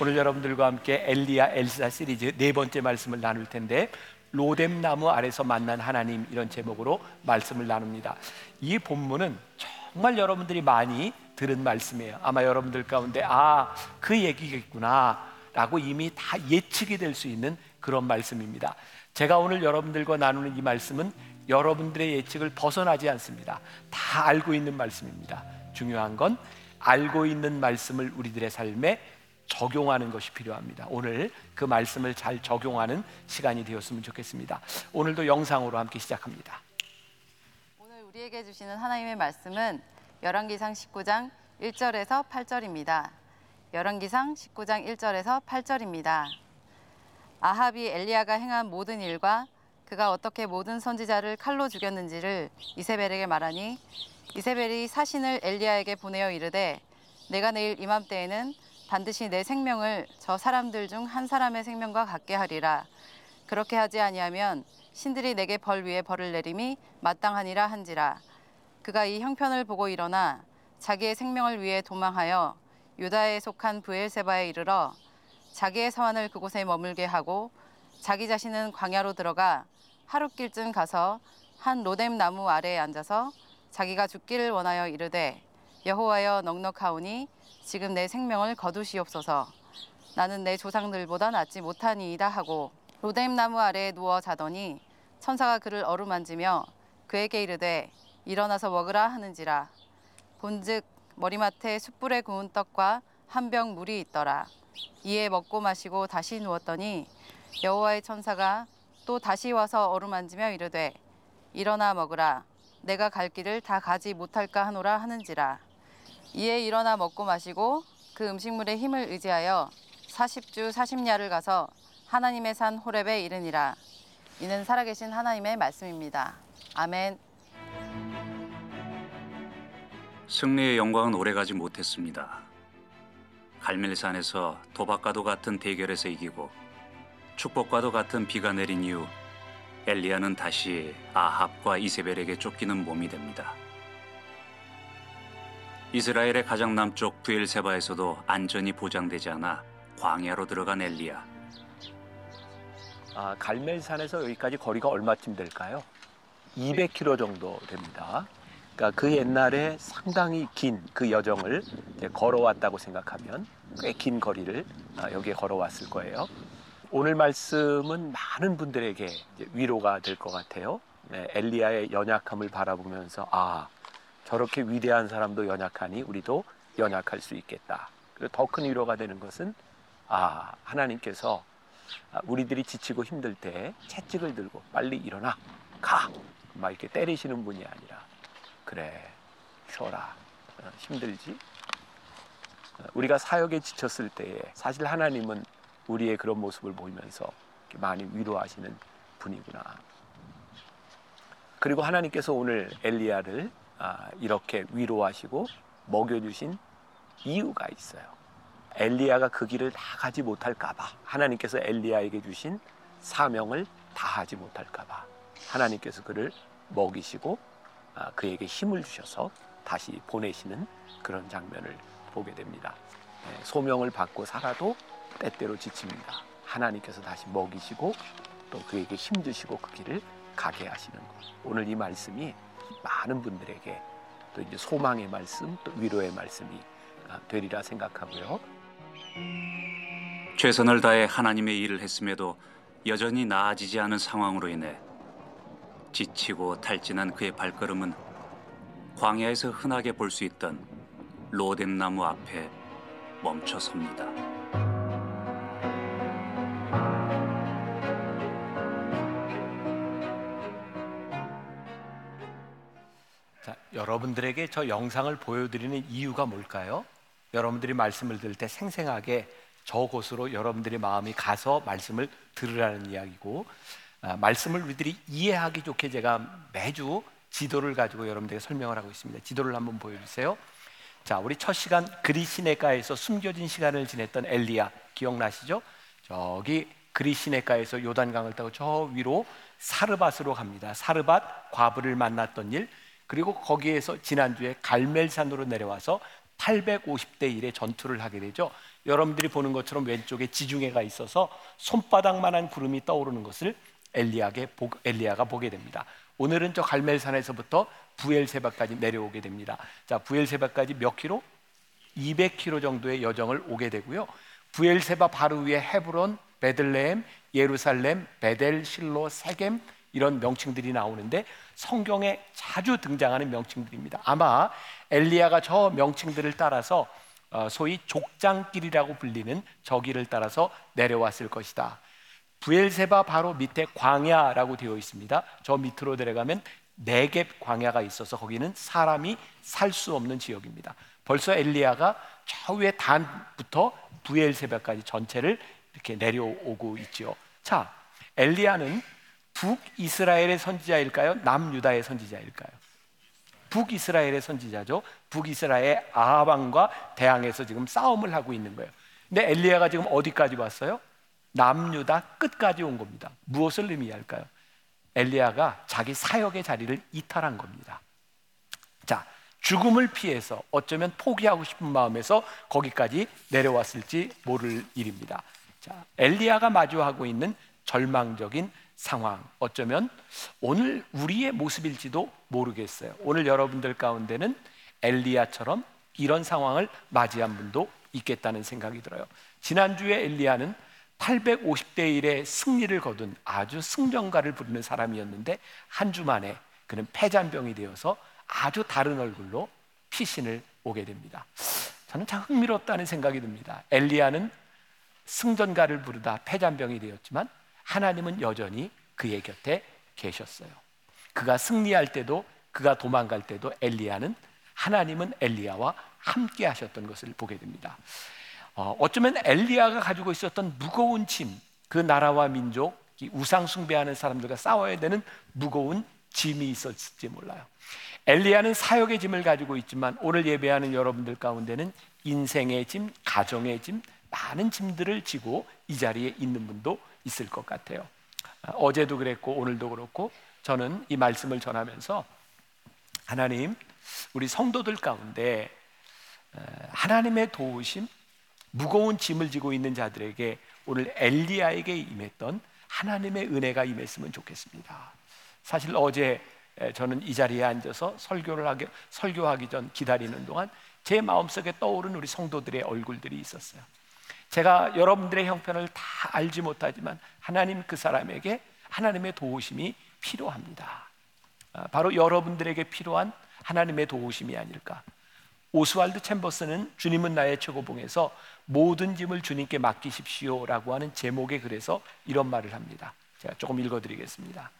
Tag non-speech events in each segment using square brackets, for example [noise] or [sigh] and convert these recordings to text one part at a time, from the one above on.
오늘 여러분들과 함께 엘리야 엘사 시리즈 네 번째 말씀을 나눌 텐데 로뎀 나무 아래서 만난 하나님 이런 제목으로 말씀을 나눕니다. 이 본문은 정말 여러분들이 많이 들은 말씀이에요. 아마 여러분들 가운데 아, 그 얘기겠구나라고 이미 다 예측이 될 수 있는 그런 말씀입니다. 제가 오늘 여러분들과 나누는 이 말씀은 여러분들의 예측을 벗어나지 않습니다. 다 알고 있는 말씀입니다. 중요한 건 알고 있는 말씀을 우리들의 삶에 적용하는 것이 필요합니다. 오늘 그 말씀을 잘 적용하는 시간이 되었으면 좋겠습니다. 오늘도 영상으로 함께 시작합니다. 오늘 우리에게 주시는 하나님의 말씀은 열왕기상 19장 1절에서 8절입니다. 열왕기상 19장 1절에서 8절입니다. 아합이 엘리야가 행한 모든 일과 그가 어떻게 모든 선지자를 칼로 죽였는지를 이세벨에게 말하니 이세벨이 사신을 엘리야에게 보내어 이르되 내가 내일 이맘때에는 반드시 내 생명을 저 사람들 중 한 사람의 생명과 같게 하리라. 그렇게 하지 아니하면 신들이 내게 벌 위에 벌을 내림이 마땅하니라 한지라. 그가 이 형편을 보고 일어나 자기의 생명을 위해 도망하여 유다에 속한 부엘세바에 이르러 자기의 사환을 그곳에 머물게 하고 자기 자신은 광야로 들어가 하룻길쯤 가서 한 로뎀 나무 아래에 앉아서 자기가 죽기를 원하여 이르되 여호와여 넉넉하오니 지금 내 생명을 거두시옵소서. 나는 내 조상들보다 낫지 못하니이다 하고 로뎀 나무 아래에 누워 자더니 천사가 그를 어루만지며 그에게 이르되 일어나서 먹으라 하는지라. 본즉 머리맡에 숯불에 구운 떡과 한 병 물이 있더라. 이에 먹고 마시고 다시 누웠더니 여호와의 천사가 또 다시 와서 어루만지며 이르되 일어나 먹으라. 내가 갈 길을 다 가지 못할까 하노라 하는지라. 이에 일어나 먹고 마시고 그 음식물의 힘을 의지하여 40주 40야를 가서 하나님의 산 호렙에 이르니라. 이는 살아계신 하나님의 말씀입니다. 아멘. 승리의 영광은 오래가지 못했습니다. 갈멜산에서 도박과도 같은 대결에서 이기고 축복과도 같은 비가 내린 이후 엘리야는 다시 아합과 이세벨에게 쫓기는 몸이 됩니다. 이스라엘의 가장 남쪽 부엘세바에서도 안전이 보장되지 않아 광야로 들어간 엘리야. 아, 갈멜산에서 여기까지 거리가 얼마쯤 될까요? 200km 정도 됩니다. 그러니까 그 옛날에 상당히 긴 그 여정을 걸어왔다고 생각하면 꽤 긴 거리를 아, 여기에 걸어왔을 거예요. 오늘 말씀은 많은 분들에게 위로가 될 것 같아요. 네, 엘리야의 연약함을 바라보면서 아 저렇게 위대한 사람도 연약하니 우리도 연약할 수 있겠다. 그리고 더 큰 위로가 되는 것은 아 하나님께서 우리들이 지치고 힘들 때 채찍을 들고 빨리 일어나 가! 막 이렇게 때리시는 분이 아니라 그래 쉬어라. 어, 힘들지? 어, 우리가 사역에 지쳤을 때에 사실 하나님은 우리의 그런 모습을 보이면서 많이 위로하시는 분이구나. 그리고 하나님께서 오늘 엘리야를 아, 이렇게 위로하시고 먹여주신 이유가 있어요. 엘리야가 그 길을 다 가지 못할까봐 하나님께서 엘리야에게 주신 사명을 다 하지 못할까봐 하나님께서 그를 먹이시고 아, 그에게 힘을 주셔서 다시 보내시는 그런 장면을 보게 됩니다. 네, 소명을 받고 살아도 때때로 지칩니다. 하나님께서 다시 먹이시고 또 그에게 힘 주시고 그 길을 가게 하시는 것. 오늘 이 말씀이 많은 분들에게 또 이제 소망의 말씀, 또 위로의 말씀이 아, 되리라 생각하고요. 최선을 다해 하나님의 일을 했음에도 여전히 나아지지 않은 상황으로 인해 지치고 탈진한 그의 발걸음은 광야에서 흔하게 볼 수 있던 로뎀 나무 앞에 멈춰 섭니다. 여러분들에게 저 영상을 보여드리는 이유가 뭘까요? 여러분들이 말씀을 들을 때 생생하게 저곳으로 여러분들의 마음이 가서 말씀을 들으라는 이야기고 아, 말씀을 우리들이 이해하기 좋게 제가 매주 지도를 가지고 여러분들에게 설명을 하고 있습니다. 지도를 한번 보여주세요. 자, 우리 첫 시간 그리시네가에서 숨겨진 시간을 지냈던 엘리야 기억나시죠? 저기 그리시네가에서 요단강을 타고 저 위로 사르밧으로 갑니다. 사르밧 과부를 만났던 일 그리고 거기에서 지난주에 갈멜산으로 내려와서 850대 1의 전투를 하게 되죠. 여러분들이 보는 것처럼 왼쪽에 지중해가 있어서 손바닥만한 구름이 떠오르는 것을 엘리야게 보- 엘리야가 보게 됩니다. 오늘은 저 갈멜산에서부터 부엘세바까지 내려오게 됩니다. 자, 부엘세바까지 몇 킬로? 200km 정도의 여정을 오게 되고요. 부엘세바 바로 위에 헤브론, 베들레헴, 예루살렘, 베델, 실로, 세겜 이런 명칭들이 나오는데 성경에 자주 등장하는 명칭들입니다. 아마 엘리야가 저 명칭들을 따라서 어, 소위 족장길이라고 불리는 저 길을 따라서 내려왔을 것이다. 부엘세바 바로 밑에 광야라고 되어 있습니다. 저 밑으로 내려가면 네겝 광야가 있어서 거기는 사람이 살 수 없는 지역입니다. 벌써 엘리야가 저 위에 단부터 부엘세바까지 전체를 이렇게 내려오고 있지요. 자, 엘리야는 북이스라엘의 선지자일까요? 남유다의 선지자일까요? 북이스라엘의 선지자죠. 북이스라엘 아하방과 대항해서 지금 싸움을 하고 있는 거예요. 근데 엘리야가 지금 어디까지 왔어요? 남유다 끝까지 온 겁니다. 무엇을 의미할까요? 엘리야가 자기 사역의 자리를 이탈한 겁니다. 자, 죽음을 피해서 어쩌면 포기하고 싶은 마음에서 거기까지 내려왔을지 모를 일입니다. 자, 엘리야가 마주하고 있는 절망적인 상황, 어쩌면 오늘 우리의 모습일지도 모르겠어요. 오늘 여러분들 가운데는 엘리야처럼 이런 상황을 맞이한 분도 있겠다는 생각이 들어요. 지난주에 엘리야는 850대 1의 승리를 거둔 아주 승전가를 부르는 사람이었는데 한 주 만에 그는 폐잔병이 되어서 아주 다른 얼굴로 피신을 오게 됩니다. 저는 참 흥미롭다는 생각이 듭니다. 엘리야는 승전가를 부르다 폐잔병이 되었지만 하나님은 여전히 그의 곁에 계셨어요. 그가 승리할 때도 그가 도망갈 때도 엘리야는 하나님은 엘리야와 함께 하셨던 것을 보게 됩니다. 어, 어쩌면 엘리야가 가지고 있었던 무거운 짐, 그 나라와 민족, 이 우상 숭배하는 사람들과 싸워야 되는 무거운 짐이 있었을지 몰라요. 엘리야는 사역의 짐을 가지고 있지만 오늘 예배하는 여러분들 가운데는 인생의 짐, 가정의 짐, 많은 짐들을 지고 이 자리에 있는 분도 있을 것 같아요. 아, 어제도 그랬고 오늘도 그렇고 저는 이 말씀을 전하면서 하나님 우리 성도들 가운데 에, 하나님의 도우심 무거운 짐을 지고 있는 자들에게 오늘 엘리야에게 임했던 하나님의 은혜가 임했으면 좋겠습니다. 사실 어제 에, 저는 이 자리에 앉아서 설교를 하기 설교하기 전 기다리는 동안 제 마음속에 떠오른 우리 성도들의 얼굴들이 있었어요. 제가 여러분들의 형편을 다 알지 못하지만 하나님 그 사람에게 하나님의 도우심이 필요합니다. 아, 바로 여러분들에게 필요한 하나님의 도우심이 아닐까. 오스왈드 챔버스는 주님은 나의 최고봉에서 모든 짐을 주님께 맡기십시오라고 하는 제목의 글에서 이런 말을 합니다. 제가 조금 읽어드리겠습니다.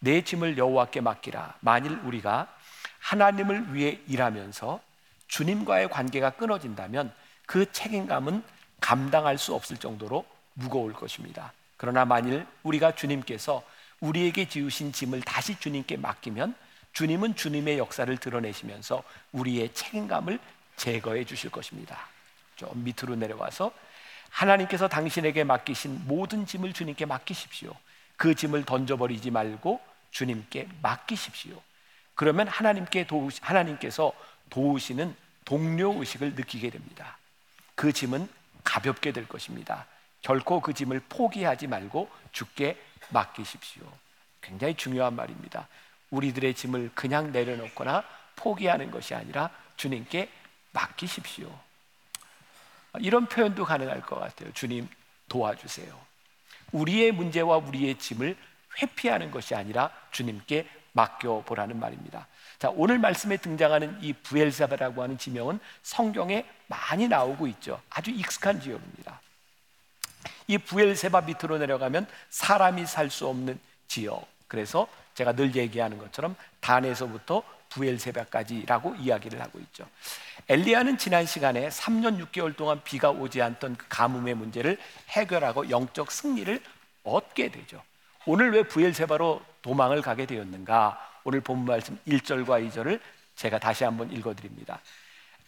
내 짐을 여호와께 맡기라. 만일 우리가 하나님을 위해 일하면서 주님과의 관계가 끊어진다면 그 책임감은 감당할 수 없을 정도로 무거울 것입니다. 그러나 만일 우리가 주님께서 우리에게 지우신 짐을 다시 주님께 맡기면 주님은 주님의 역사를 드러내시면서 우리의 책임감을 제거해 주실 것입니다. 좀 밑으로 내려와서 하나님께서 당신에게 맡기신 모든 짐을 주님께 맡기십시오. 그 짐을 던져버리지 말고 주님께 맡기십시오. 그러면 하나님께 도우시, 하나님께서 도우시는 동료 의식을 느끼게 됩니다. 그 짐은 가볍게 될 것입니다. 결코 그 짐을 포기하지 말고 주께 맡기십시오. 굉장히 중요한 말입니다. 우리들의 짐을 그냥 내려놓거나 포기하는 것이 아니라 주님께 맡기십시오. 이런 표현도 가능할 것 같아요. 주님 도와주세요. 우리의 문제와 우리의 짐을 회피하는 것이 아니라 주님께 맡겨보라는 말입니다. 자, 오늘 말씀에 등장하는 이 부엘사바라고 하는 지명은 성경에 많이 나오고 있죠. 아주 익숙한 지역입니다. 이 부엘세바 밑으로 내려가면 사람이 살 수 없는 지역. 그래서 제가 늘 얘기하는 것처럼 단에서부터 부엘세바까지라고 이야기를 하고 있죠. 엘리야는 지난 시간에 3년 6개월 동안 비가 오지 않던 그 가뭄의 문제를 해결하고 영적 승리를 얻게 되죠. 오늘 왜 부엘세바로 도망을 가게 되었는가? 오늘 본문 말씀 1절과 2절을 제가 다시 한번 읽어 드립니다.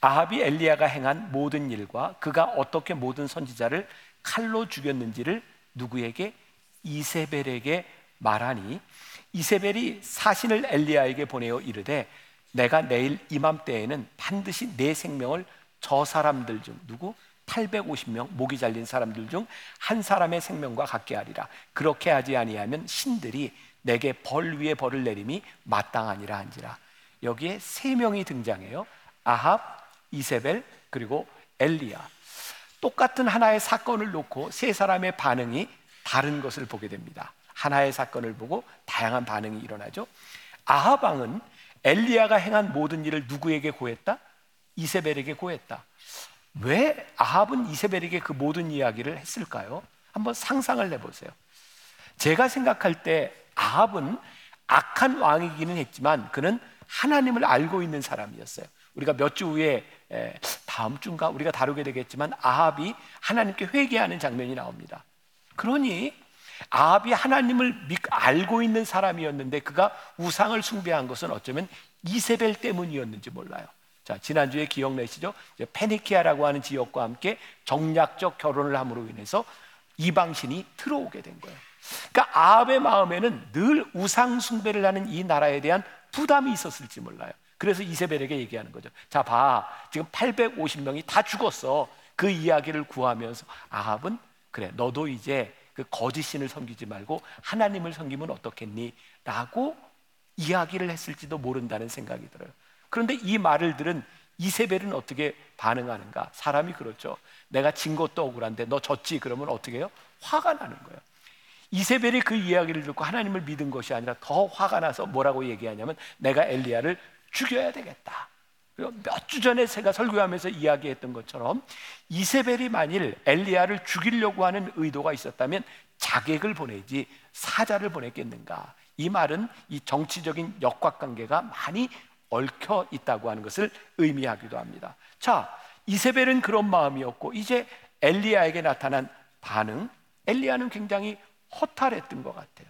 아합이 엘리야가 행한 모든 일과 그가 어떻게 모든 선지자를 칼로 죽였는지를 누구에게 이세벨에게 말하니 이세벨이 사신을 엘리야에게 보내어 이르되 내가 내일 이맘때에는 반드시 내 생명을 저 사람들 중 누구 850명 목이 잘린 사람들 중 한 사람의 생명과 같게 하리라. 그렇게 하지 아니하면 신들이 내게 벌 위에 벌을 내림이 마땅하니라 한지라. 여기에 세 명이 등장해요. 아합, 이세벨, 그리고 엘리야. 똑같은 하나의 사건을 놓고 세 사람의 반응이 다른 것을 보게 됩니다. 하나의 사건을 보고 다양한 반응이 일어나죠. 아합 왕은 엘리야가 행한 모든 일을 누구에게 고했다? 이세벨에게 고했다. 왜 아합은 이세벨에게 그 모든 이야기를 했을까요? 한번 상상을 해보세요. 제가 생각할 때 아합은 악한 왕이기는 했지만 그는 하나님을 알고 있는 사람이었어요. 우리가 몇 주 후에 다음 주인가 우리가 다루게 되겠지만 아합이 하나님께 회개하는 장면이 나옵니다. 그러니 아합이 하나님을 알고 있는 사람이었는데 그가 우상을 숭배한 것은 어쩌면 이세벨 때문이었는지 몰라요. 자, 지난주에 기억나시죠? 페니키아라고 하는 지역과 함께 정략적 결혼을 함으로 인해서 이방신이 들어오게 된 거예요. 그러니까 아합의 마음에는 늘 우상 숭배를 하는 이 나라에 대한 부담이 있었을지 몰라요. 그래서 이세벨에게 얘기하는 거죠. 자, 봐. 지금 850명이 다 죽었어. 그 이야기를 구하면서 아합은 그래. 너도 이제 그 거짓 신을 섬기지 말고 하나님을 섬기면 어떻겠니? 라고 이야기를 했을지도 모른다는 생각이 들어요. 그런데 이 말을 들은 이세벨은 어떻게 반응하는가? 사람이 그렇죠. 내가 진 것도 억울한데 너 졌지? 그러면 어떻게 해요? 화가 나는 거예요. 이세벨이 그 이야기를 듣고 하나님을 믿은 것이 아니라 더 화가 나서 뭐라고 얘기하냐면 내가 엘리야를 죽여야 되겠다. 몇주 전에 제가 설교하면서 이야기했던 것처럼 이세벨이 만일 엘리야를 죽이려고 하는 의도가 있었다면 자객을 보내지 사자를 보냈겠는가? 이 말은 이 정치적인 역학 관계가 많이 얽혀 있다고 하는 것을 의미하기도 합니다. 자, 이세벨은 그런 마음이었고 이제 엘리야에게 나타난 반응, 엘리야는 굉장히 허탈했던 것 같아요.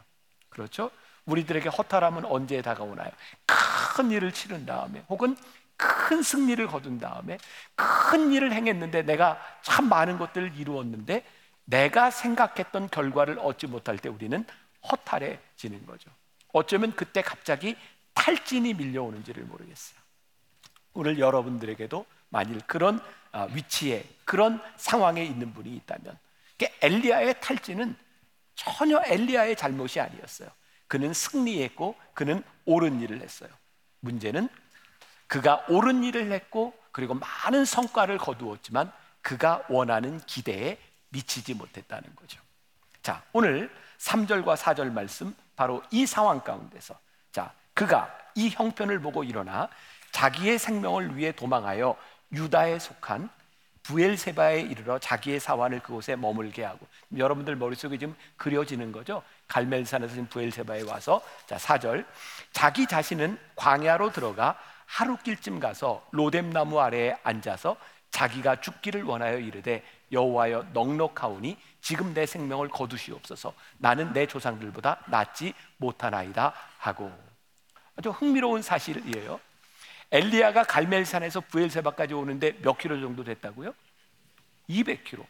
그렇죠? 우리들에게 허탈함은 언제 다가오나요? 큰 일을 치른 다음에 혹은 큰 승리를 거둔 다음에 큰 일을 행했는데 내가 참 많은 것들을 이루었는데 내가 생각했던 결과를 얻지 못할 때 우리는 허탈해지는 거죠. 어쩌면 그때 갑자기 탈진이 밀려오는지를 모르겠어요. 오늘 여러분들에게도 만일 그런 아, 위치에 그런 상황에 있는 분이 있다면 엘리야의 탈진은 전혀 엘리야의 잘못이 아니었어요. 그는 승리했고 그는 옳은 일을 했어요. 문제는 그가 옳은 일을 했고 그리고 많은 성과를 거두었지만 그가 원하는 기대에 미치지 못했다는 거죠. 자, 오늘 3절과 4절 말씀 바로 이 상황 가운데서 자, 그가 이 형편을 보고 일어나 자기의 생명을 위해 도망하여 유다에 속한 부엘세바에 이르러 자기의 사환을 그곳에 머물게 하고 여러분들 머릿속에 지금 그려지는 거죠. 갈멜산에서 지금 부엘세바에 와서 자 4절 자기 자신은 광야로 들어가 하루길쯤 가서 로뎀나무 아래에 앉아서 자기가 죽기를 원하여 이르되 여호와여 넉넉하오니 지금 내 생명을 거두시옵소서 나는 내 조상들보다 낫지 못하나이다 하고 아주 흥미로운 사실이에요. 엘리야가 갈멜산에서 부엘세바까지 오는데 몇 킬로 정도 됐다고요? 200킬로.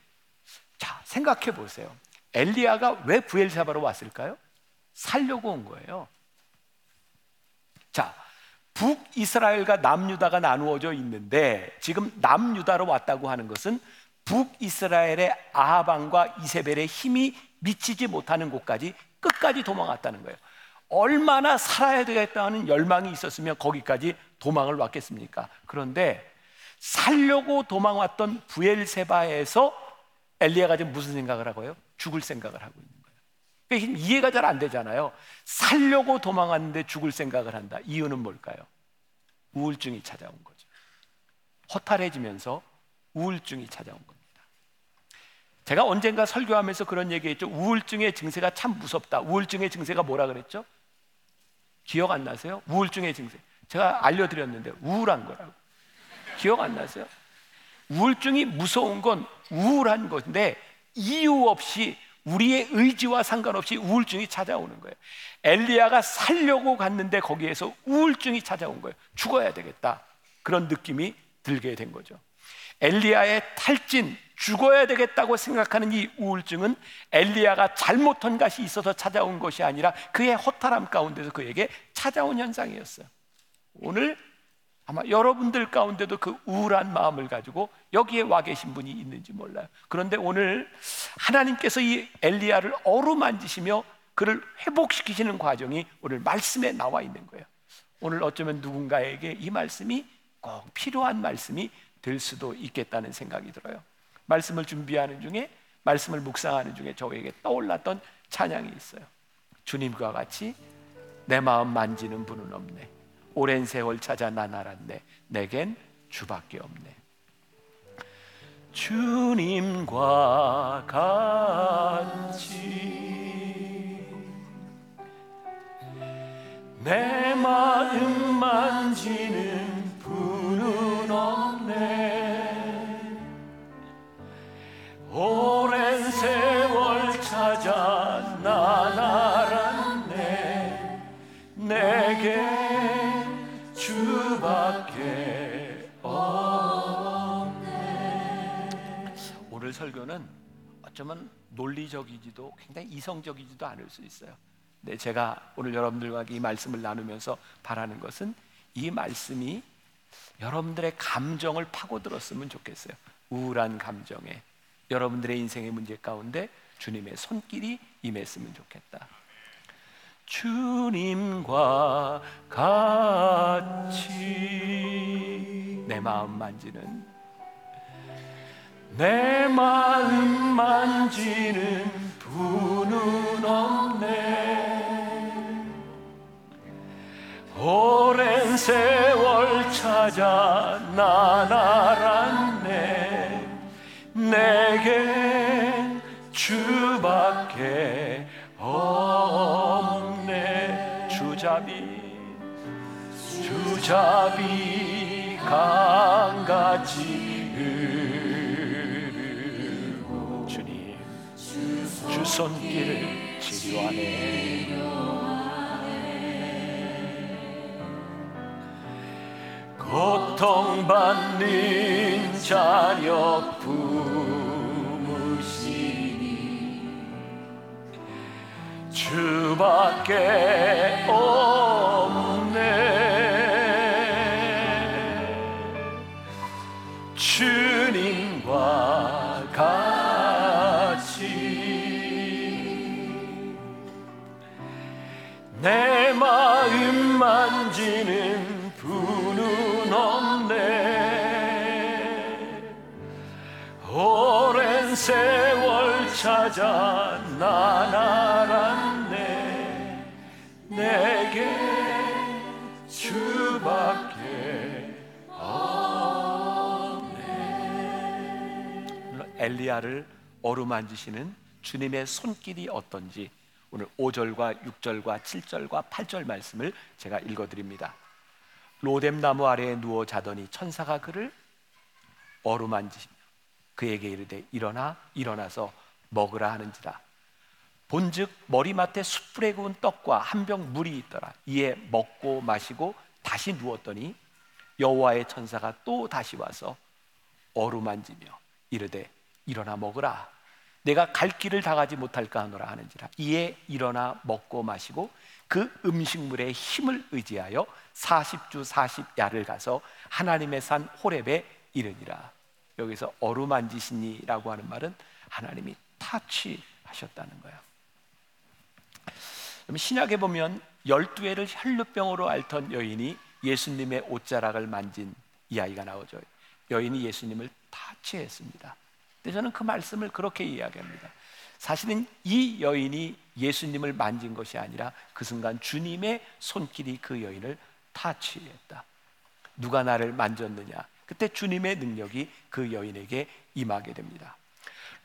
자, 생각해 보세요. 엘리야가 왜 부엘세바로 왔을까요? 살려고 온 거예요. 자, 북이스라엘과 남유다가 나누어져 있는데 지금 남유다로 왔다고 하는 것은 북이스라엘의 아하방과 이세벨의 힘이 미치지 못하는 곳까지 끝까지 도망갔다는 거예요. 얼마나 살아야 되겠다는 열망이 있었으면 거기까지 도망을 왔겠습니까? 그런데 살려고 도망왔던 부엘세바에서 엘리야가 지금 무슨 생각을 하고요? 죽을 생각을 하고 있는 거예요. 그러니까 이해가 잘 안 되잖아요. 살려고 도망왔는데 죽을 생각을 한다. 이유는 뭘까요? 우울증이 찾아온 거죠. 허탈해지면서 우울증이 찾아온 겁니다. 제가 언젠가 설교하면서 그런 얘기했죠. 우울증의 증세가 참 무섭다. 우울증의 증세가 뭐라 그랬죠? 기억 안 나세요? 우울증의 증세. 제가 알려드렸는데 우울한 거라고. 기억 안 나세요? 우울증이 무서운 건 우울한 건데 이유 없이 우리의 의지와 상관없이 우울증이 찾아오는 거예요. 엘리야가 살려고 갔는데 거기에서 우울증이 찾아온 거예요. 죽어야 되겠다. 그런 느낌이 들게 된 거죠. 엘리야의 탈진, 죽어야 되겠다고 생각하는 이 우울증은 엘리야가 잘못한 것이 있어서 찾아온 것이 아니라 그의 허탈함 가운데서 그에게 찾아온 현상이었어요. 오늘 아마 여러분들 가운데도 그 우울한 마음을 가지고 여기에 와 계신 분이 있는지 몰라요. 그런데 오늘 하나님께서 이 엘리야를 어루만지시며 그를 회복시키시는 과정이 오늘 말씀에 나와 있는 거예요. 오늘 어쩌면 누군가에게 이 말씀이 꼭 필요한 말씀이 될 수도 있겠다는 생각이 들어요. 말씀을 준비하는 중에 말씀을 묵상하는 중에 저에게 떠올랐던 찬양이 있어요. 주님과 같이 내 마음 만지는 분은 없네. 오랜 세월 찾아 난 알았네. 내겐 주밖에 없네. 주님과 같이 내 마음 만지는 분은 없네. 오랜 세월 찾아 난 알았네. 내게 주밖에 없네. 오늘 설교는 어쩌면 논리적이지도 굉장히 이성적이지도 않을 수 있어요. 네, 제가 오늘 여러분들과 이 말씀을 나누면서 바라는 것은 이 말씀이 여러분들의 감정을 파고들었으면 좋겠어요. 우울한 감정에 여러분들의 인생의 문제 가운데 주님의 손길이 임했으면 좋겠다. 주님과 같이. 내 마음 만지는. 내 마음 만지는 분은 없네. 오랜 세월 찾아 난 알았네. 내겐 주밖에 주잡이 강같이 흐르고 주님 주 손길을 치료하네. 고통받는 자녀 품으시니 주밖에 없네 주님과 같이 내 마음 만지는 분은 없네. 오랜 세월 찾아 난알 엘리야를 어루만지시는 주님의 손길이 어떤지 오늘 5절과 6절과 7절과 8절 말씀을 제가 읽어 드립니다. 로뎀 나무 아래에 누워 자더니 천사가 그를 어루만지시며 그에게 이르되 일어나 일어나서 먹으라 하는지라 본즉 머리맡에 숯불에 구운 떡과 한 병 물이 있더라 이에 먹고 마시고 다시 누웠더니 여호와의 천사가 또 다시 와서 어루만지며 이르되 일어나 먹으라. 내가 갈 길을 다 가지 못할까 하노라 하는지라. 이에 일어나 먹고 마시고 그 음식물의 힘을 의지하여 40주 40야를 가서 하나님의 산 호렙에 이르니라. 여기서 어루만지시니라고 하는 말은 하나님이 타치하셨다는 거예요 그럼 신약에 보면 12회를 혈루병으로 앓던 여인이 예수님의 옷자락을 만진 이야기가 나오죠. 여인이 예수님을 타치했습니다 저는 그 말씀을 그렇게 이야기합니다. 사실은 이 여인이 예수님을 만진 것이 아니라 그 순간 주님의 손길이 그 여인을 타치했다. 누가 나를 만졌느냐? 그때 주님의 능력이 그 여인에게 임하게 됩니다.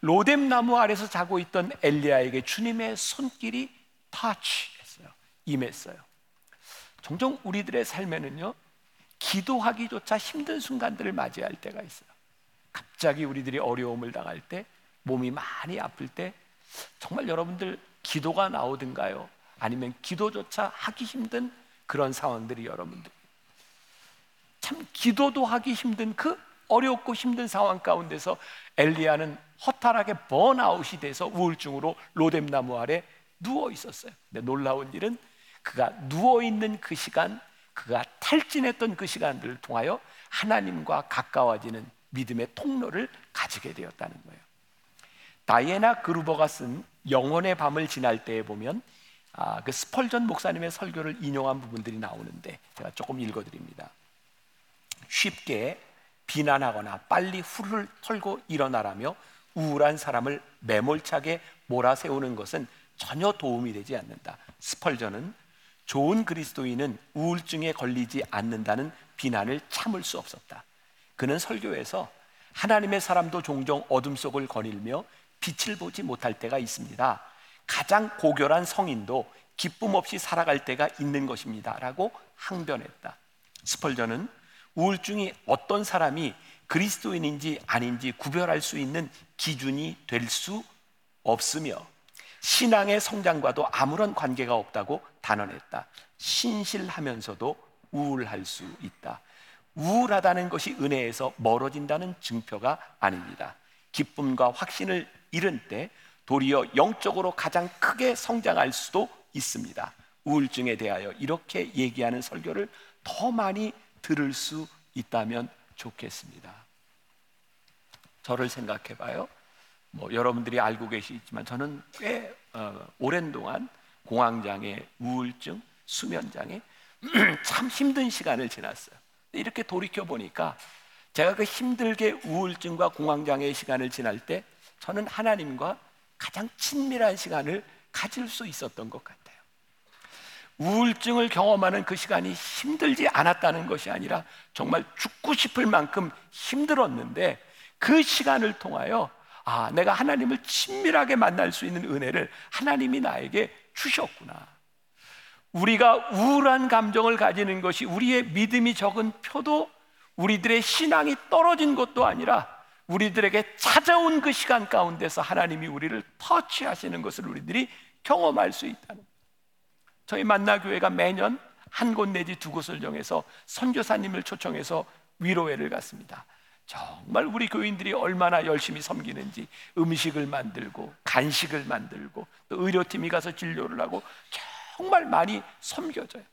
로뎀 나무 아래서 자고 있던 엘리야에게 주님의 손길이 타치했어요. 임했어요. 종종 우리들의 삶에는요, 기도하기조차 힘든 순간들을 맞이할 때가 있어요. 갑자기 우리들이 어려움을 당할 때, 몸이 많이 아플 때, 정말 여러분들 기도가 나오든가요? 아니면 기도조차 하기 힘든 그런 상황들이 여러분들. 참 기도도 하기 힘든 그 어렵고 힘든 상황 가운데서 엘리야는 허탈하게 번아웃이 돼서 우울증으로 로뎀나무 아래 누워 있었어요. 근데 놀라운 일은 그가 누워 있는 그 시간 그가 탈진했던 그 시간들을 통하여 하나님과 가까워지는 믿음의 통로를 가지게 되었다는 거예요. 다이애나 그루버가 쓴 영혼의 밤을 지날 때에 보면 아, 그 스펄전 목사님의 설교를 인용한 부분들이 나오는데 제가 조금 읽어드립니다. 쉽게 비난하거나 빨리 후를 털고 일어나라며 우울한 사람을 매몰차게 몰아세우는 것은 전혀 도움이 되지 않는다. 스펄전은 좋은 그리스도인은 우울증에 걸리지 않는다는 비난을 참을 수 없었다. 그는 설교에서 하나님의 사람도 종종 어둠 속을 거닐며 빛을 보지 못할 때가 있습니다. 가장 고결한 성인도 기쁨 없이 살아갈 때가 있는 것입니다. 라고 항변했다. 스펄전은 우울증이 어떤 사람이 그리스도인인지 아닌지 구별할 수 있는 기준이 될 수 없으며 신앙의 성장과도 아무런 관계가 없다고 단언했다. 신실하면서도 우울할 수 있다. 우울하다는 것이 은혜에서 멀어진다는 증표가 아닙니다. 기쁨과 확신을 잃은 때 도리어 영적으로 가장 크게 성장할 수도 있습니다. 우울증에 대하여 이렇게 얘기하는 설교를 더 많이 들을 수 있다면 좋겠습니다. 저를 생각해 봐요. 뭐 여러분들이 알고 계시지만 저는 꽤 어, 오랜 동안 공황장애, 우울증, 수면장애 [clears throat] 참 힘든 시간을 지났어요. 이렇게 돌이켜 보니까 제가 그 힘들게 우울증과 공황장애의 시간을 지날 때 저는 하나님과 가장 친밀한 시간을 가질 수 있었던 것 같아요. 우울증을 경험하는 그 시간이 힘들지 않았다는 것이 아니라 정말 죽고 싶을 만큼 힘들었는데 그 시간을 통하여 아, 내가 하나님을 친밀하게 만날 수 있는 은혜를 하나님이 나에게 주셨구나. 우리가 우울한 감정을 가지는 것이 우리의 믿음이 적은 표도 우리들의 신앙이 떨어진 것도 아니라 우리들에게 찾아온 그 시간 가운데서 하나님이 우리를 터치하시는 것을 우리들이 경험할 수 있다는 저희 만나교회가 매년 한 곳 내지 두 곳을 정해서 선교사님을 초청해서 위로회를 갔습니다. 정말 우리 교인들이 얼마나 열심히 섬기는지 음식을 만들고 간식을 만들고 또 의료팀이 가서 진료를 하고 정말 많이 섬겨져요.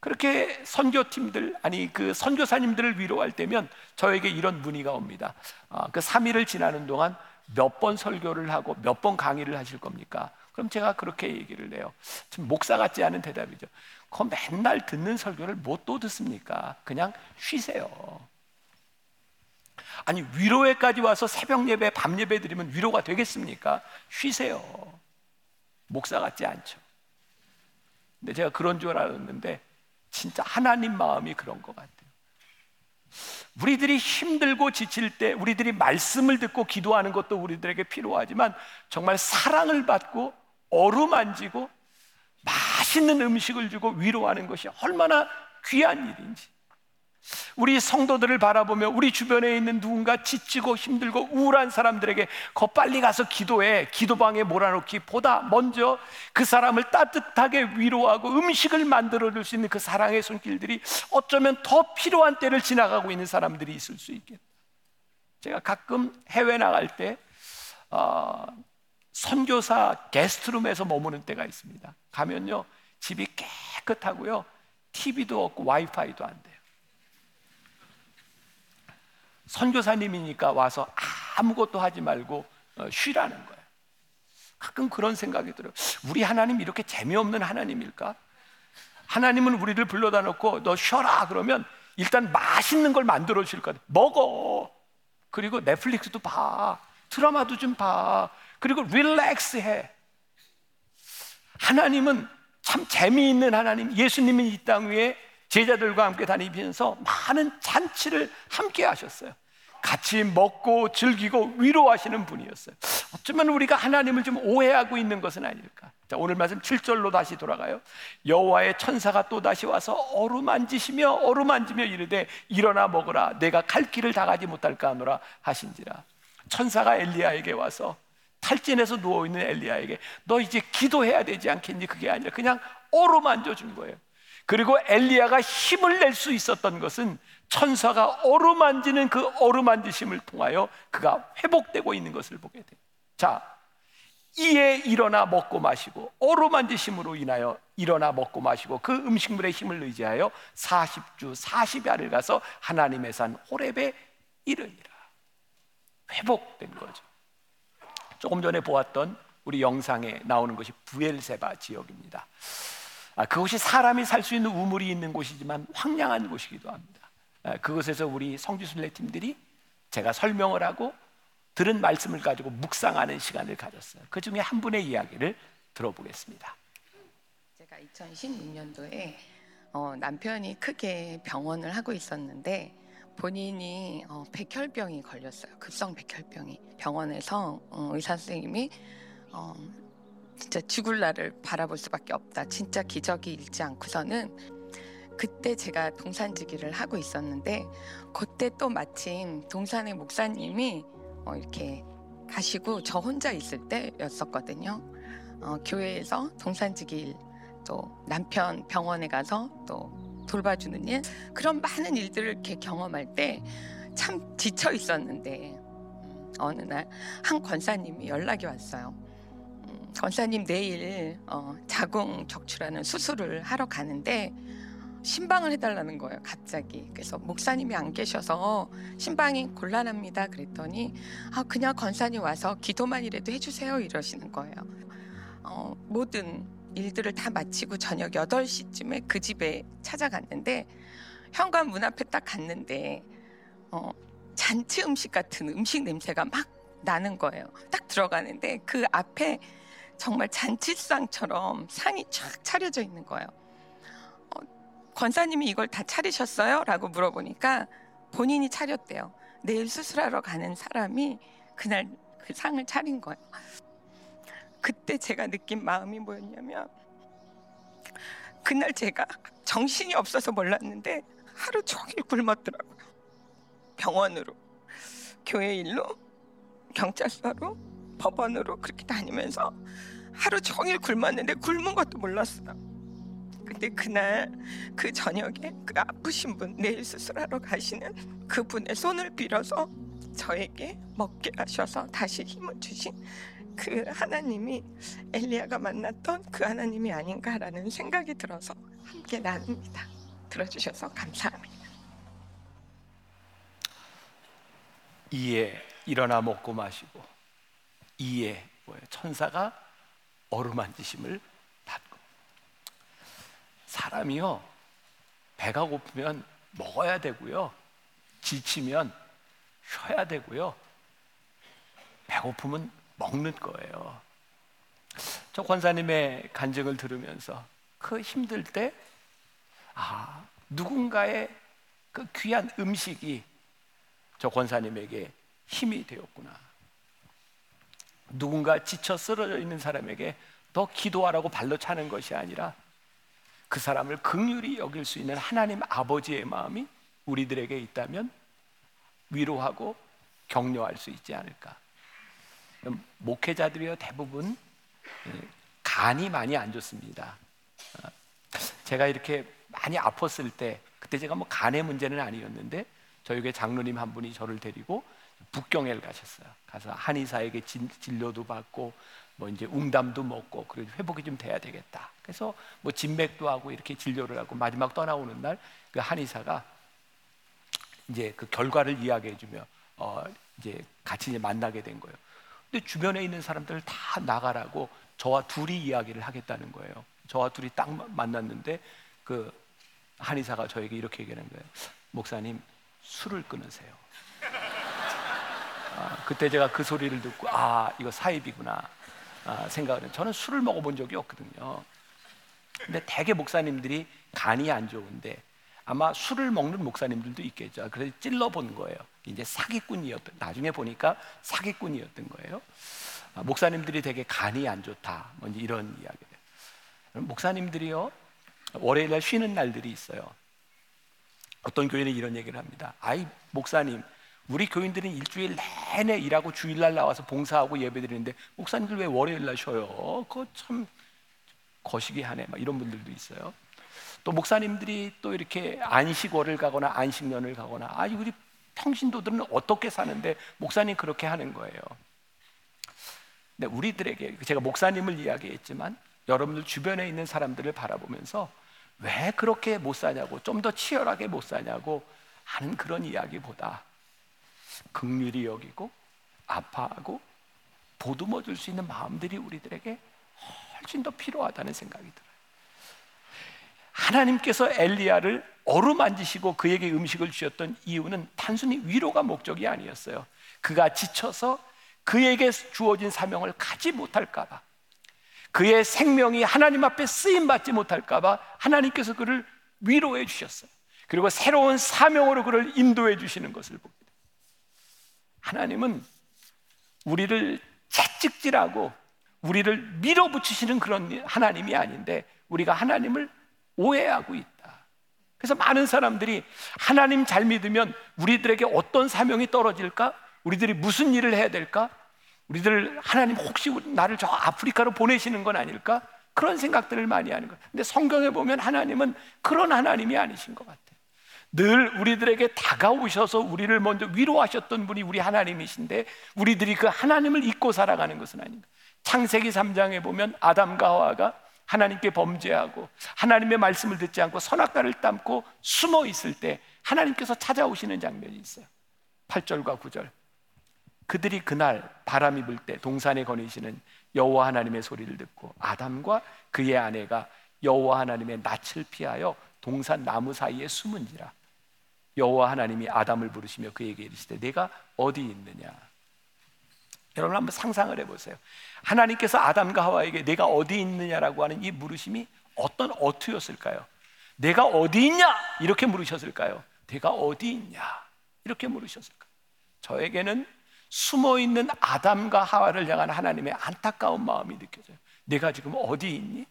그렇게 선교팀들 아니 그 선교사님들을 위로할 때면 저에게 이런 문의가 옵니다. 아, 그 3일을 지나는 동안 몇 번 설교를 하고 몇 번 강의를 하실 겁니까? 그럼 제가 그렇게 얘기를 해요. 좀 목사 같지 않은 대답이죠. 그 맨날 듣는 설교를 못 또 듣습니까? 그냥 쉬세요. 아니 위로회까지 와서 새벽 예배, 밤 예배 드리면 위로가 되겠습니까? 쉬세요. 목사 같지 않죠. 근데 제가 그런 줄 알았는데 진짜 하나님 마음이 그런 것 같아요. 우리들이 힘들고 지칠 때 우리들이 말씀을 듣고 기도하는 것도 우리들에게 필요하지만 정말 사랑을 받고 어루만지고 맛있는 음식을 주고 위로하는 것이 얼마나 귀한 일인지 우리 성도들을 바라보며 우리 주변에 있는 누군가 지치고 힘들고 우울한 사람들에게 거 빨리 가서 기도해 기도방에 몰아놓기 보다 먼저 그 사람을 따뜻하게 위로하고 음식을 만들어 줄 수 있는 그 사랑의 손길들이 어쩌면 더 필요한 때를 지나가고 있는 사람들이 있을 수 있겠다. 제가 가끔 해외 나갈 때 어, 선교사 게스트룸에서 머무는 때가 있습니다. 가면요 집이 깨끗하고요 TV도 없고 와이파이도 안 돼요. 선교사님이니까 와서 아무것도 하지 말고 어, 쉬라는 거예요. 가끔 그런 생각이 들어요. 우리 하나님 이렇게 재미없는 하나님일까? 하나님은 우리를 불러다 놓고 너 쉬어라 그러면 일단 맛있는 걸 만들어 줄 거야. 먹어. 그리고 넷플릭스도 봐. 드라마도 좀 봐. 그리고 릴렉스 해. 하나님은 참 재미있는 하나님. 예수님은 이 땅 위에 제자들과 함께 다니면서 많은 잔치를 함께 하셨어요. 같이 먹고 즐기고 위로하시는 분이었어요. 어쩌면 우리가 하나님을 좀 오해하고 있는 것은 아닐까? 자, 오늘 말씀 7절로 다시 돌아가요. 여호와의 천사가 또 다시 와서 어루만지시며 어루만지며 이르되 일어나 먹으라 내가 갈 길을 다 가지 못할까 하노라 하신지라. 천사가 엘리야에게 와서 탈진해서 누워 있는 엘리야에게 너 이제 기도해야 되지 않겠니? 그게 아니라 그냥 어루만져 준 거예요. 그리고 엘리야가 힘을 낼 수 있었던 것은 천사가 어루만지는 그 어루만지심을 통하여 그가 회복되고 있는 것을 보게 돼요. 자, 이에 일어나 먹고 마시고 어루만지심으로 인하여 일어나 먹고 마시고 그 음식물의 힘을 의지하여 40주 40야를 가서 하나님의 산 호렙에 이르니라. 회복된 거죠. 조금 전에 보았던 우리 영상에 나오는 것이 부엘세바 지역입니다. 아, 그곳이 사람이 살 수 있는 우물이 있는 곳이지만 황량한 곳이기도 합니다 아, 그곳에서 우리 성지순례 팀들이 제가 설명을 하고 들은 말씀을 가지고 묵상하는 시간을 가졌어요. 그 중에 한 분의 이야기를 들어보겠습니다. 제가 2016년도에 어, 남편이 크게 병원을 하고 있었는데 본인이 어, 백혈병이 걸렸어요. 급성 백혈병이 병원에서 어, 의사 선생님이 어, 진짜 죽을 날을 바라볼 수밖에 없다. 진짜 기적이 일지 않고서는 그때 제가 동산지기를 하고 있었는데 그때 또 마침 동산의 목사님이 어, 이렇게 가시고 저 혼자 있을 때였었거든요. 어, 교회에서 동산지기 일, 또 남편 병원에 가서 또 돌봐주는 일 그런 많은 일들을 이렇게 경험할 때 참 지쳐 있었는데 음, 어느 날 한 권사님이 연락이 왔어요. 음, 권사님 내일 어, 자궁 적출하는 수술을 하러 가는데 신방을 해달라는 거예요, 갑자기. 그래서 목사님이 안 계셔서 신방이 곤란합니다. 그랬더니 아 그냥 권사님 와서 기도만이라도 해주세요 이러시는 거예요. 어, 모든 일들을 다 마치고 저녁 8시쯤에 그 집에 찾아갔는데 현관 문 앞에 딱 갔는데 어, 잔치 음식 같은 음식 냄새가 막 나는 거예요. 딱 들어가는데 그 앞에 정말 잔치상처럼 상이 쫙 차려져 있는 거예요. 어, 권사님이 이걸 다 차리셨어요? 라고 물어보니까 본인이 차렸대요. 내일 수술하러 가는 사람이 그날 그 상을 차린 거예요. 그때 제가 느낀 마음이 뭐였냐면 그날 제가 정신이 없어서 몰랐는데 하루 종일 굶었더라고요. 병원으로, 교회 일로, 경찰서로, 법원으로 그렇게 다니면서 하루 종일 굶었는데 굶은 것도 몰랐어요. 근데 그날 그 저녁에 그 아프신 분 내일 수술하러 가시는 그분의 손을 빌어서 저에게 먹게 하셔서 다시 힘을 주신 그 하나님이 엘리야가 만났던 그 하나님이 아닌가라는 생각이 들어서 함께 나눕니다. 들어주셔서 감사합니다. 이에 일어나 먹고 마시고 이에? 천사가 어루만지심을 받고 사람이요 배가 고프면 먹어야 되고요 지치면 쉬어야 되고요 배고프면 먹는 거예요. 저 권사님의 간증을 들으면서 그 힘들 때, 아, 누군가의 그 귀한 음식이 저 권사님에게 힘이 되었구나. 누군가 지쳐 쓰러져 있는 사람에게 더 기도하라고 발로 차는 것이 아니라 그 사람을 극률이 여길 수 있는 하나님 아버지의 마음이 우리들에게 있다면 위로하고 격려할 수 있지 않을까. 목회자들이요 대부분 예, 간이 많이 안 좋습니다. 어, 제가 이렇게 많이 아팠을 때 그때 제가 뭐 간의 문제는 아니었는데 교회 장로님 한 분이 저를 데리고 북경에 가셨어요. 가서 한의사에게 진, 진료도 받고 뭐 이제 웅담도 먹고 그리고 회복이 좀 돼야 되겠다. 그래서 뭐 진맥도 하고 이렇게 진료를 하고 마지막 떠나오는 날 그 한의사가 이제 그 결과를 이야기해 주며 어 이제 같이 이제 만나게 된 거예요. 근데 주변에 있는 사람들 다 나가라고 저와 둘이 이야기를 하겠다는 거예요. 저와 둘이 딱 만났는데 그 한의사가 저에게 이렇게 얘기하는 거예요. 목사님 술을 끊으세요. 아, 그때 제가 그 소리를 듣고 아 이거 사입이구나 아, 생각을 저는 술을 먹어본 적이 없거든요. 근데 대개 목사님들이 간이 안 좋은데 아마 술을 먹는 목사님들도 있겠죠. 그래서 찔러본 거예요. 이제 사기꾼이었던 나중에 보니까 사기꾼이었던 거예요. 아, 목사님들이 되게 간이 안 좋다. 뭐 이런 이야기를. 목사님들이요 월요일 날 쉬는 날들이 있어요. 어떤 교회는 이런 얘기를 합니다. 아이 목사님, 우리 교인들은 일주일 내내 일하고 주일날 나와서 봉사하고 예배드리는데 목사님들 왜 월요일 날 쉬어요? 그거 참 거시기 하네. 막 이런 분들도 있어요. 또 목사님들이 또 이렇게 안식월을 가거나 안식년을 가거나 아 우리 평신도들은 어떻게 사는데 목사님 그렇게 하는 거예요. 근데 우리들에게 제가 목사님을 이야기했지만 여러분들 주변에 있는 사람들을 바라보면서 왜 그렇게 못 사냐고 좀 더 치열하게 못 사냐고 하는 그런 이야기보다 극률이 여기고 아파하고 보듬어 줄 수 있는 마음들이 우리들에게 훨씬 더 필요하다는 생각이 들어요. 하나님께서 엘리야를 어루만지시고 그에게 음식을 주셨던 이유는 단순히 위로가 목적이 아니었어요. 그가 지쳐서 그에게 주어진 사명을 가지 못할까봐 그의 생명이 하나님 앞에 쓰임 받지 못할까봐 하나님께서 그를 위로해 주셨어요. 그리고 새로운 사명으로 그를 인도해 주시는 것을 돼요. 하나님은 우리를 채찍질하고 우리를 밀어붙이시는 그런 하나님이 아닌데 우리가 하나님을 오해하고 있다. 그래서 많은 사람들이 하나님 잘 믿으면 우리들에게 어떤 사명이 떨어질까? 우리들이 무슨 일을 해야 될까? 우리들 하나님 혹시 나를 저 아프리카로 보내시는 건 아닐까? 그런 생각들을 많이 하는 거예요. 근데 성경에 보면 하나님은 그런 하나님이 아니신 것 같아요. 늘 우리들에게 다가오셔서 우리를 먼저 위로하셨던 분이 우리 하나님이신데 우리들이 그 하나님을 잊고 살아가는 것은 아닌가. 창세기 3장에 보면 아담과 하와가 하나님께 범죄하고 하나님의 말씀을 듣지 않고 선악과를 담고 숨어 있을 때 하나님께서 찾아오시는 장면이 있어요. 8절과 9절. 그들이 그날 바람이 불 때 동산에 거니시는 여호와 하나님의 소리를 듣고 아담과 그의 아내가 여호와 하나님의 낯을 피하여 동산 나무 사이에 숨은지라 여호와 하나님이 아담을 부르시며 그에게 이르시되 내가 어디 있느냐 여러분 한번 상상을 해보세요 하나님께서 아담과 하와에게 내가 어디 있느냐라고 하는 이 물으심이 어떤 어투였을까요? 내가 어디 있냐? 이렇게 물으셨을까요? 내가 어디 있냐? 이렇게 물으셨을까요? 저에게는 숨어 있는 아담과 하와를 향한 하나님의 안타까운 마음이 느껴져요. 내가 지금 어디 있니?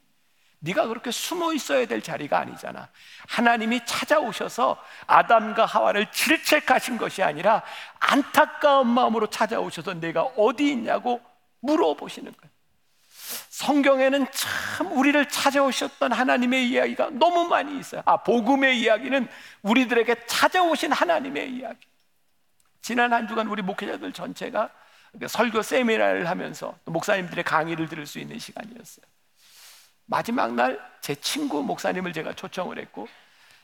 네가 그렇게 숨어 있어야 될 자리가 아니잖아. 하나님이 찾아오셔서 아담과 하와를 질책하신 것이 아니라 안타까운 마음으로 찾아오셔서 내가 어디 있냐고 물어보시는 거예요. 성경에는 참 우리를 찾아오셨던 하나님의 이야기가 너무 많이 있어요. 아, 복음의 이야기는 우리들에게 찾아오신 하나님의 이야기. 지난 한 주간 우리 목회자들 전체가 설교 세미나를 하면서 또 목사님들의 강의를 들을 수 있는 시간이었어요. 마지막 날 제 친구 목사님을 제가 초청을 했고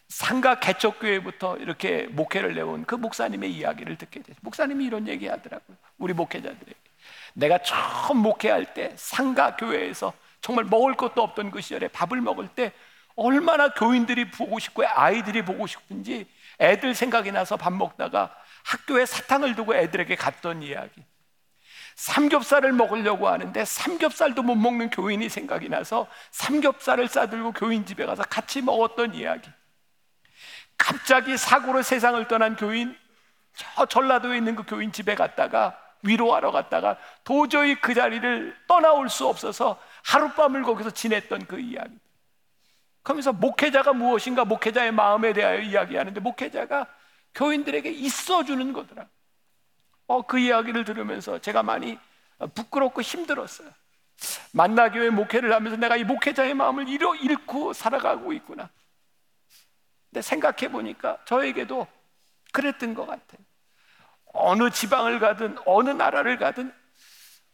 상가 개척교회부터 이렇게 목회를 내온 그 목사님의 이야기를 듣게 됐어요. 목사님이 이런 얘기 하더라고요. 우리 목회자들에게. 내가 처음 목회할 때 상가 교회에서 정말 먹을 것도 없던 그 시절에 밥을 먹을 때 얼마나 교인들이 보고 싶고 아이들이 보고 싶은지 애들 생각이 나서 밥 먹다가 학교에 사탕을 두고 애들에게 갔던 이야기. 삼겹살을 먹으려고 하는데 삼겹살도 못 먹는 교인이 생각이 나서 삼겹살을 싸들고 교인 집에 가서 같이 먹었던 이야기. 갑자기 사고로 세상을 떠난 교인, 저 전라도에 있는 그 교인 집에 갔다가 위로하러 갔다가 도저히 그 자리를 떠나올 수 없어서 하룻밤을 거기서 지냈던 그 이야기. 그러면서 목회자가 무엇인가 목회자의 마음에 대하여 이야기하는데 목회자가 교인들에게 있어주는 거더라. 어, 그 이야기를 들으면서 제가 많이 부끄럽고 힘들었어요. 만나교회 목회를 하면서 내가 이 목회자의 마음을 잃어, 잃고 살아가고 있구나. 근데 생각해 보니까 저에게도 그랬던 것 같아요. 어느 지방을 가든 어느 나라를 가든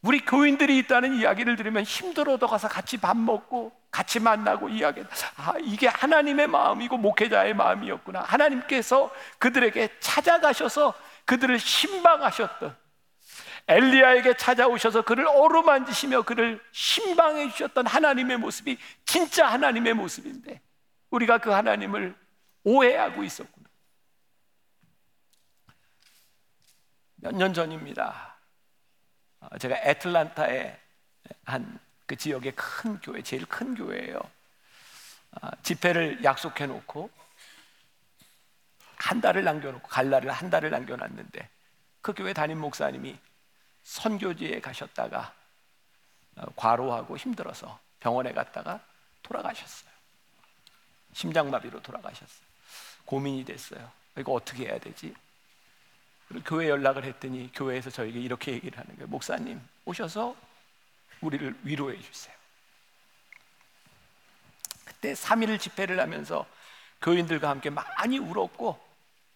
우리 교인들이 있다는 이야기를 들으면 힘들어도 가서 같이 밥 먹고 같이 만나고 이야기. 아, 이게 하나님의 마음이고 목회자의 마음이었구나. 하나님께서 그들에게 찾아가셔서 그들을 신방하셨던 엘리야에게 찾아오셔서 그를 어루만지시며 그를 신방해 주셨던 하나님의 모습이 진짜 하나님의 모습인데 우리가 그 하나님을 오해하고 있었구나. 몇 년 전입니다. 어, 제가 애틀란타에 한그 지역의 큰 교회, 제일 큰 교회예요. 아, 집회를 약속해 놓고 한 달을 남겨놓고 갈 날을 한 달을 남겨놨는데 그 교회 담임 목사님이 선교지에 가셨다가 어, 과로하고 힘들어서 병원에 갔다가 돌아가셨어요. 심장마비로 돌아가셨어요. 고민이 됐어요. 이거 어떻게 해야 되지? 교회 연락을 했더니 교회에서 저에게 이렇게 얘기를 하는 거예요. 목사님 오셔서 우리를 위로해 주세요. 그때 3일 집회를 하면서 교인들과 함께 많이 울었고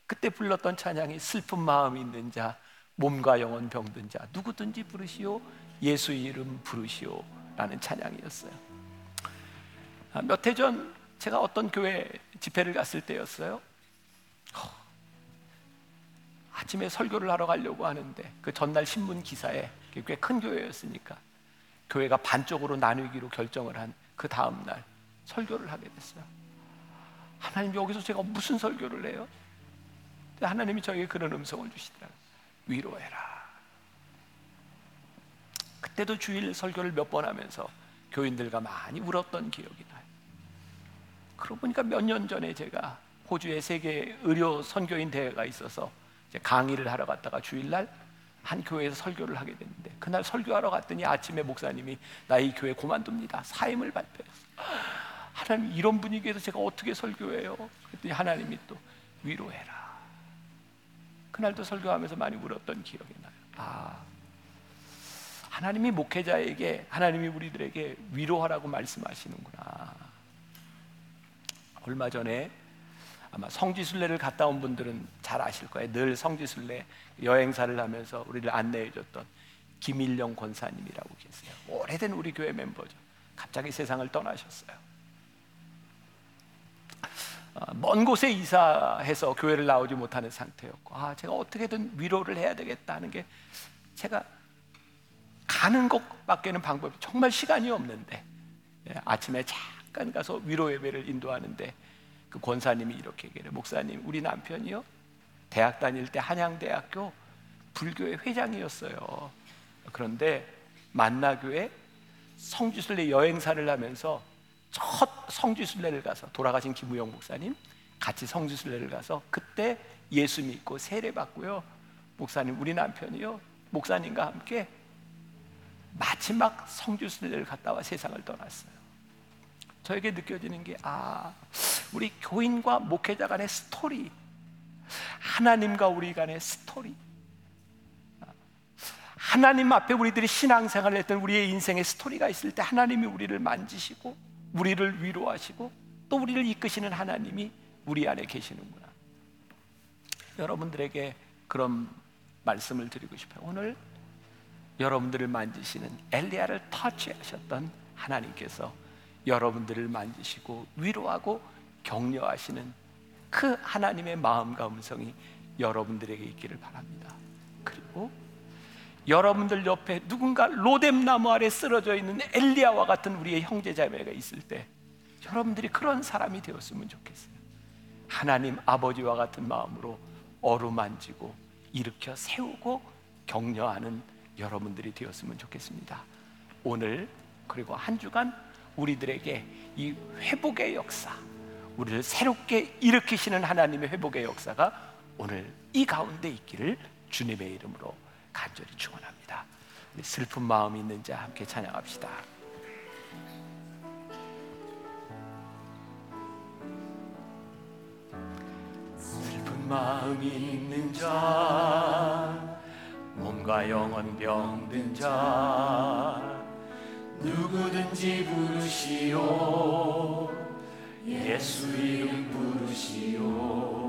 그때 불렀던 찬양이 슬픈 마음이 있는 자 몸과 영혼 병든 자 누구든지 부르시오 예수 이름 부르시오 라는 찬양이었어요. 아, 몇해 전 제가 어떤 교회 집회를 갔을 때였어요. 아침에 설교를 하러 가려고 하는데 그 전날 신문 기사에 꽤 큰 교회였으니까 교회가 반쪽으로 나누기로 결정을 한 그 다음 날 설교를 하게 됐어요. 하나님 여기서 제가 무슨 설교를 해요? 하나님이 저에게 그런 음성을 주시더라고요. 위로해라. 그때도 주일 설교를 몇 번 하면서 교인들과 많이 울었던 기억이 나요. 그러고 보니까 몇 년 전에 제가 호주에 세계 의료 선교인 대회가 있어서 강의를 하러 갔다가 주일날 한 교회에서 설교를 하게 됐는데 그날 설교하러 갔더니 아침에 목사님이 나 이 교회 그만둡니다 사임을 발표했어요. 하나님 이런 분위기에서 제가 어떻게 설교해요? 그랬더니 하나님이 또 위로해라. 그날도 설교하면서 많이 울었던 기억이 나요. 아, 하나님이 목회자에게 하나님이 우리들에게 위로하라고 말씀하시는구나. 얼마 전에 아마 성지순례를 갔다 온 분들은 잘 아실 거예요. 늘 성지순례 여행사를 하면서 우리를 안내해 줬던 김일령 권사님이라고 계세요. 오래된 우리 교회 멤버죠. 갑자기 세상을 떠나셨어요. 어, 먼 곳에 이사해서 교회를 나오지 못하는 상태였고, 아, 제가 어떻게든 위로를 해야 되겠다 하는 게 제가 가는 것밖에는 방법이 정말 시간이 없는데, 예, 아침에 잠깐 가서 위로 예배를 인도하는데, 그 권사님이 이렇게 얘기해요. 목사님, 우리 남편이요. 대학 다닐 때 한양대학교 불교회 회장이었어요. 그런데 만나교회 성지순례 여행사를 하면서 첫 성지순례를 가서 돌아가신 김우영 목사님 같이 성지순례를 가서 그때 예수 믿고 세례 받고요. 목사님 우리 남편이요 목사님과 함께 마지막 성지순례를 갔다 와 세상을 떠났어요. 저에게 느껴지는 게 아, 우리 교인과 목회자 간의 스토리, 하나님과 우리 간의 스토리. 하나님 앞에 우리들이 신앙생활을 했던 우리의 인생의 스토리가 있을 때 하나님이 우리를 만지시고 우리를 위로하시고 또 우리를 이끄시는 하나님이 우리 안에 계시는구나. 여러분들에게 그런 말씀을 드리고 싶어요. 오늘 여러분들을 만지시는 엘리야를 터치하셨던 하나님께서 여러분들을 만지시고 위로하고 격려하시는 그 하나님의 마음과 음성이 여러분들에게 있기를 바랍니다. 그리고 여러분들 옆에 누군가 로뎀나무 아래 쓰러져 있는 엘리야와 같은 우리의 형제자매가 있을 때 여러분들이 그런 사람이 되었으면 좋겠어요. 하나님 아버지와 같은 마음으로 어루만지고 일으켜 세우고 격려하는 여러분들이 되었으면 좋겠습니다. 오늘 그리고 한 주간 우리들에게 이 회복의 역사, 우리를 새롭게 일으키시는 하나님의 회복의 역사가 오늘 이 가운데 있기를 주님의 이름으로 간절히 축원합니다. 슬픈 마음이 있는 자 함께 찬양합시다. 슬픈 마음이 있는 자, 몸과 영혼 병든 자, 누구든지 부르시오. 예수 이름 부르시오.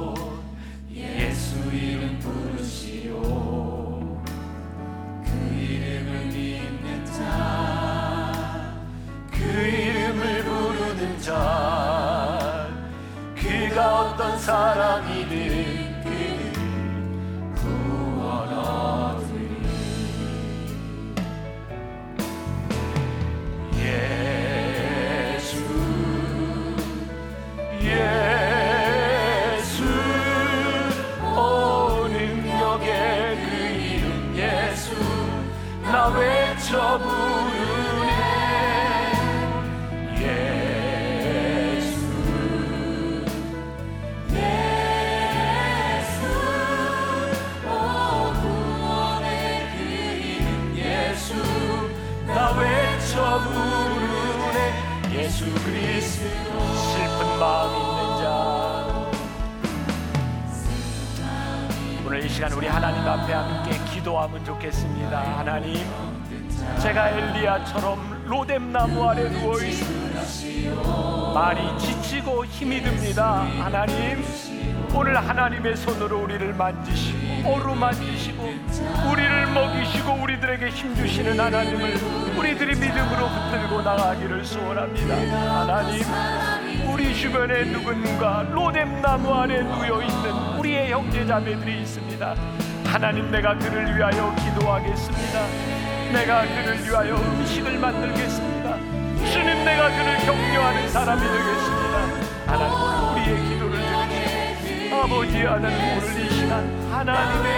사람이 시간 우리 하나님 앞에 함께 기도하면 좋겠습니다. 하나님 제가 엘리야처럼 로뎀 나무 아래 누워 있습니다. 많이 지치고 힘이 듭니다. 하나님 오늘 하나님의 손으로 우리를 만지시고 어루만지시고 우리를 먹이시고 우리들에게 힘 주시는 하나님을 우리들이 믿음으로 붙들고 나가기를 소원합니다. 하나님 우리 주변에 누군가 로뎀 나무 아래 누워 있는 우리의 형제 자매들이 있습니다. 하나님 내가 그를 위하여 기도하겠습니다. 내가 그를 위하여 음식을 만들겠습니다. 주님 내가 그를 격려하는 사람이 되겠습니다. 하나님 우리의 기도를 들으시고 아버지 하나님 오늘 이 시간 하나님의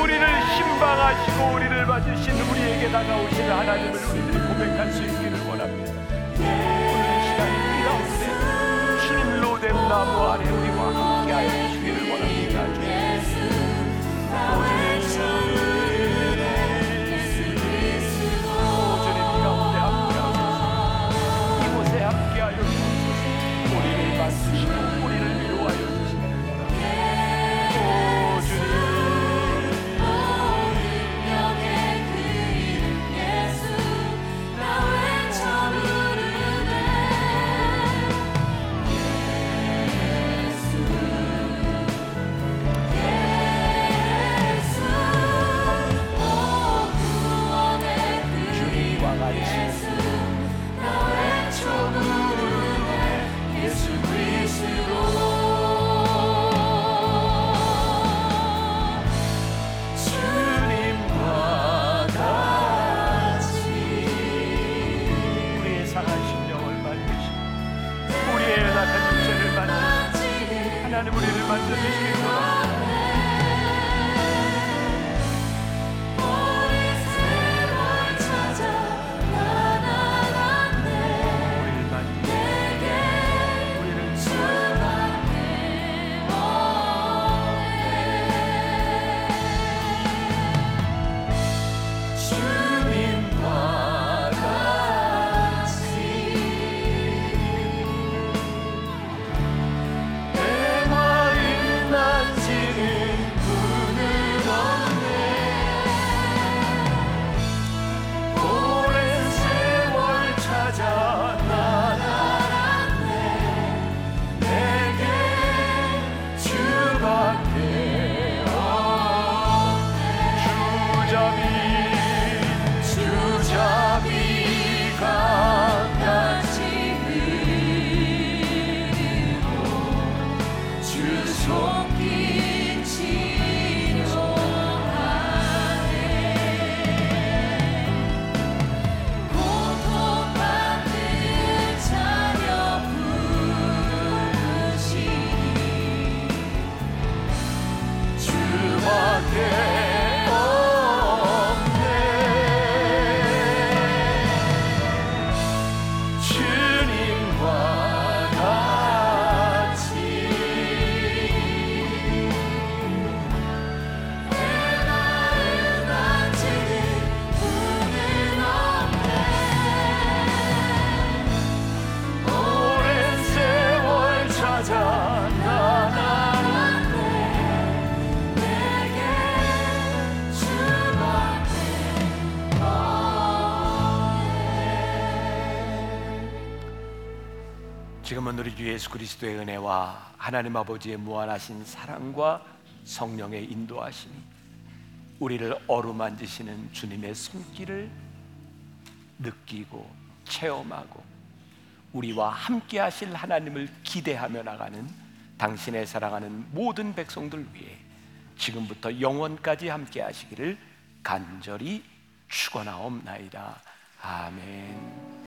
우리를 신방하시고 우리를 맞으신 우리에게 다가오시는 하나님을 우리들이 고백할 수 있기를 원합니다. 오늘 이 시간 이 가운데 주님 로뎀 나무 아래 우리와 함께하여 주시기 주 지금은 우리 주 예수 그리스도의 은혜와 하나님 아버지의 무한하신 사랑과 성령의 인도하심이 우리를 어루만지시는 주님의 손길을 느끼고 체험하고 우리와 함께 하실 하나님을 기대하며 나가는 당신의 사랑하는 모든 백성들 위해 지금부터 영원까지 함께 하시기를 간절히 축원하옵나이다. 아멘.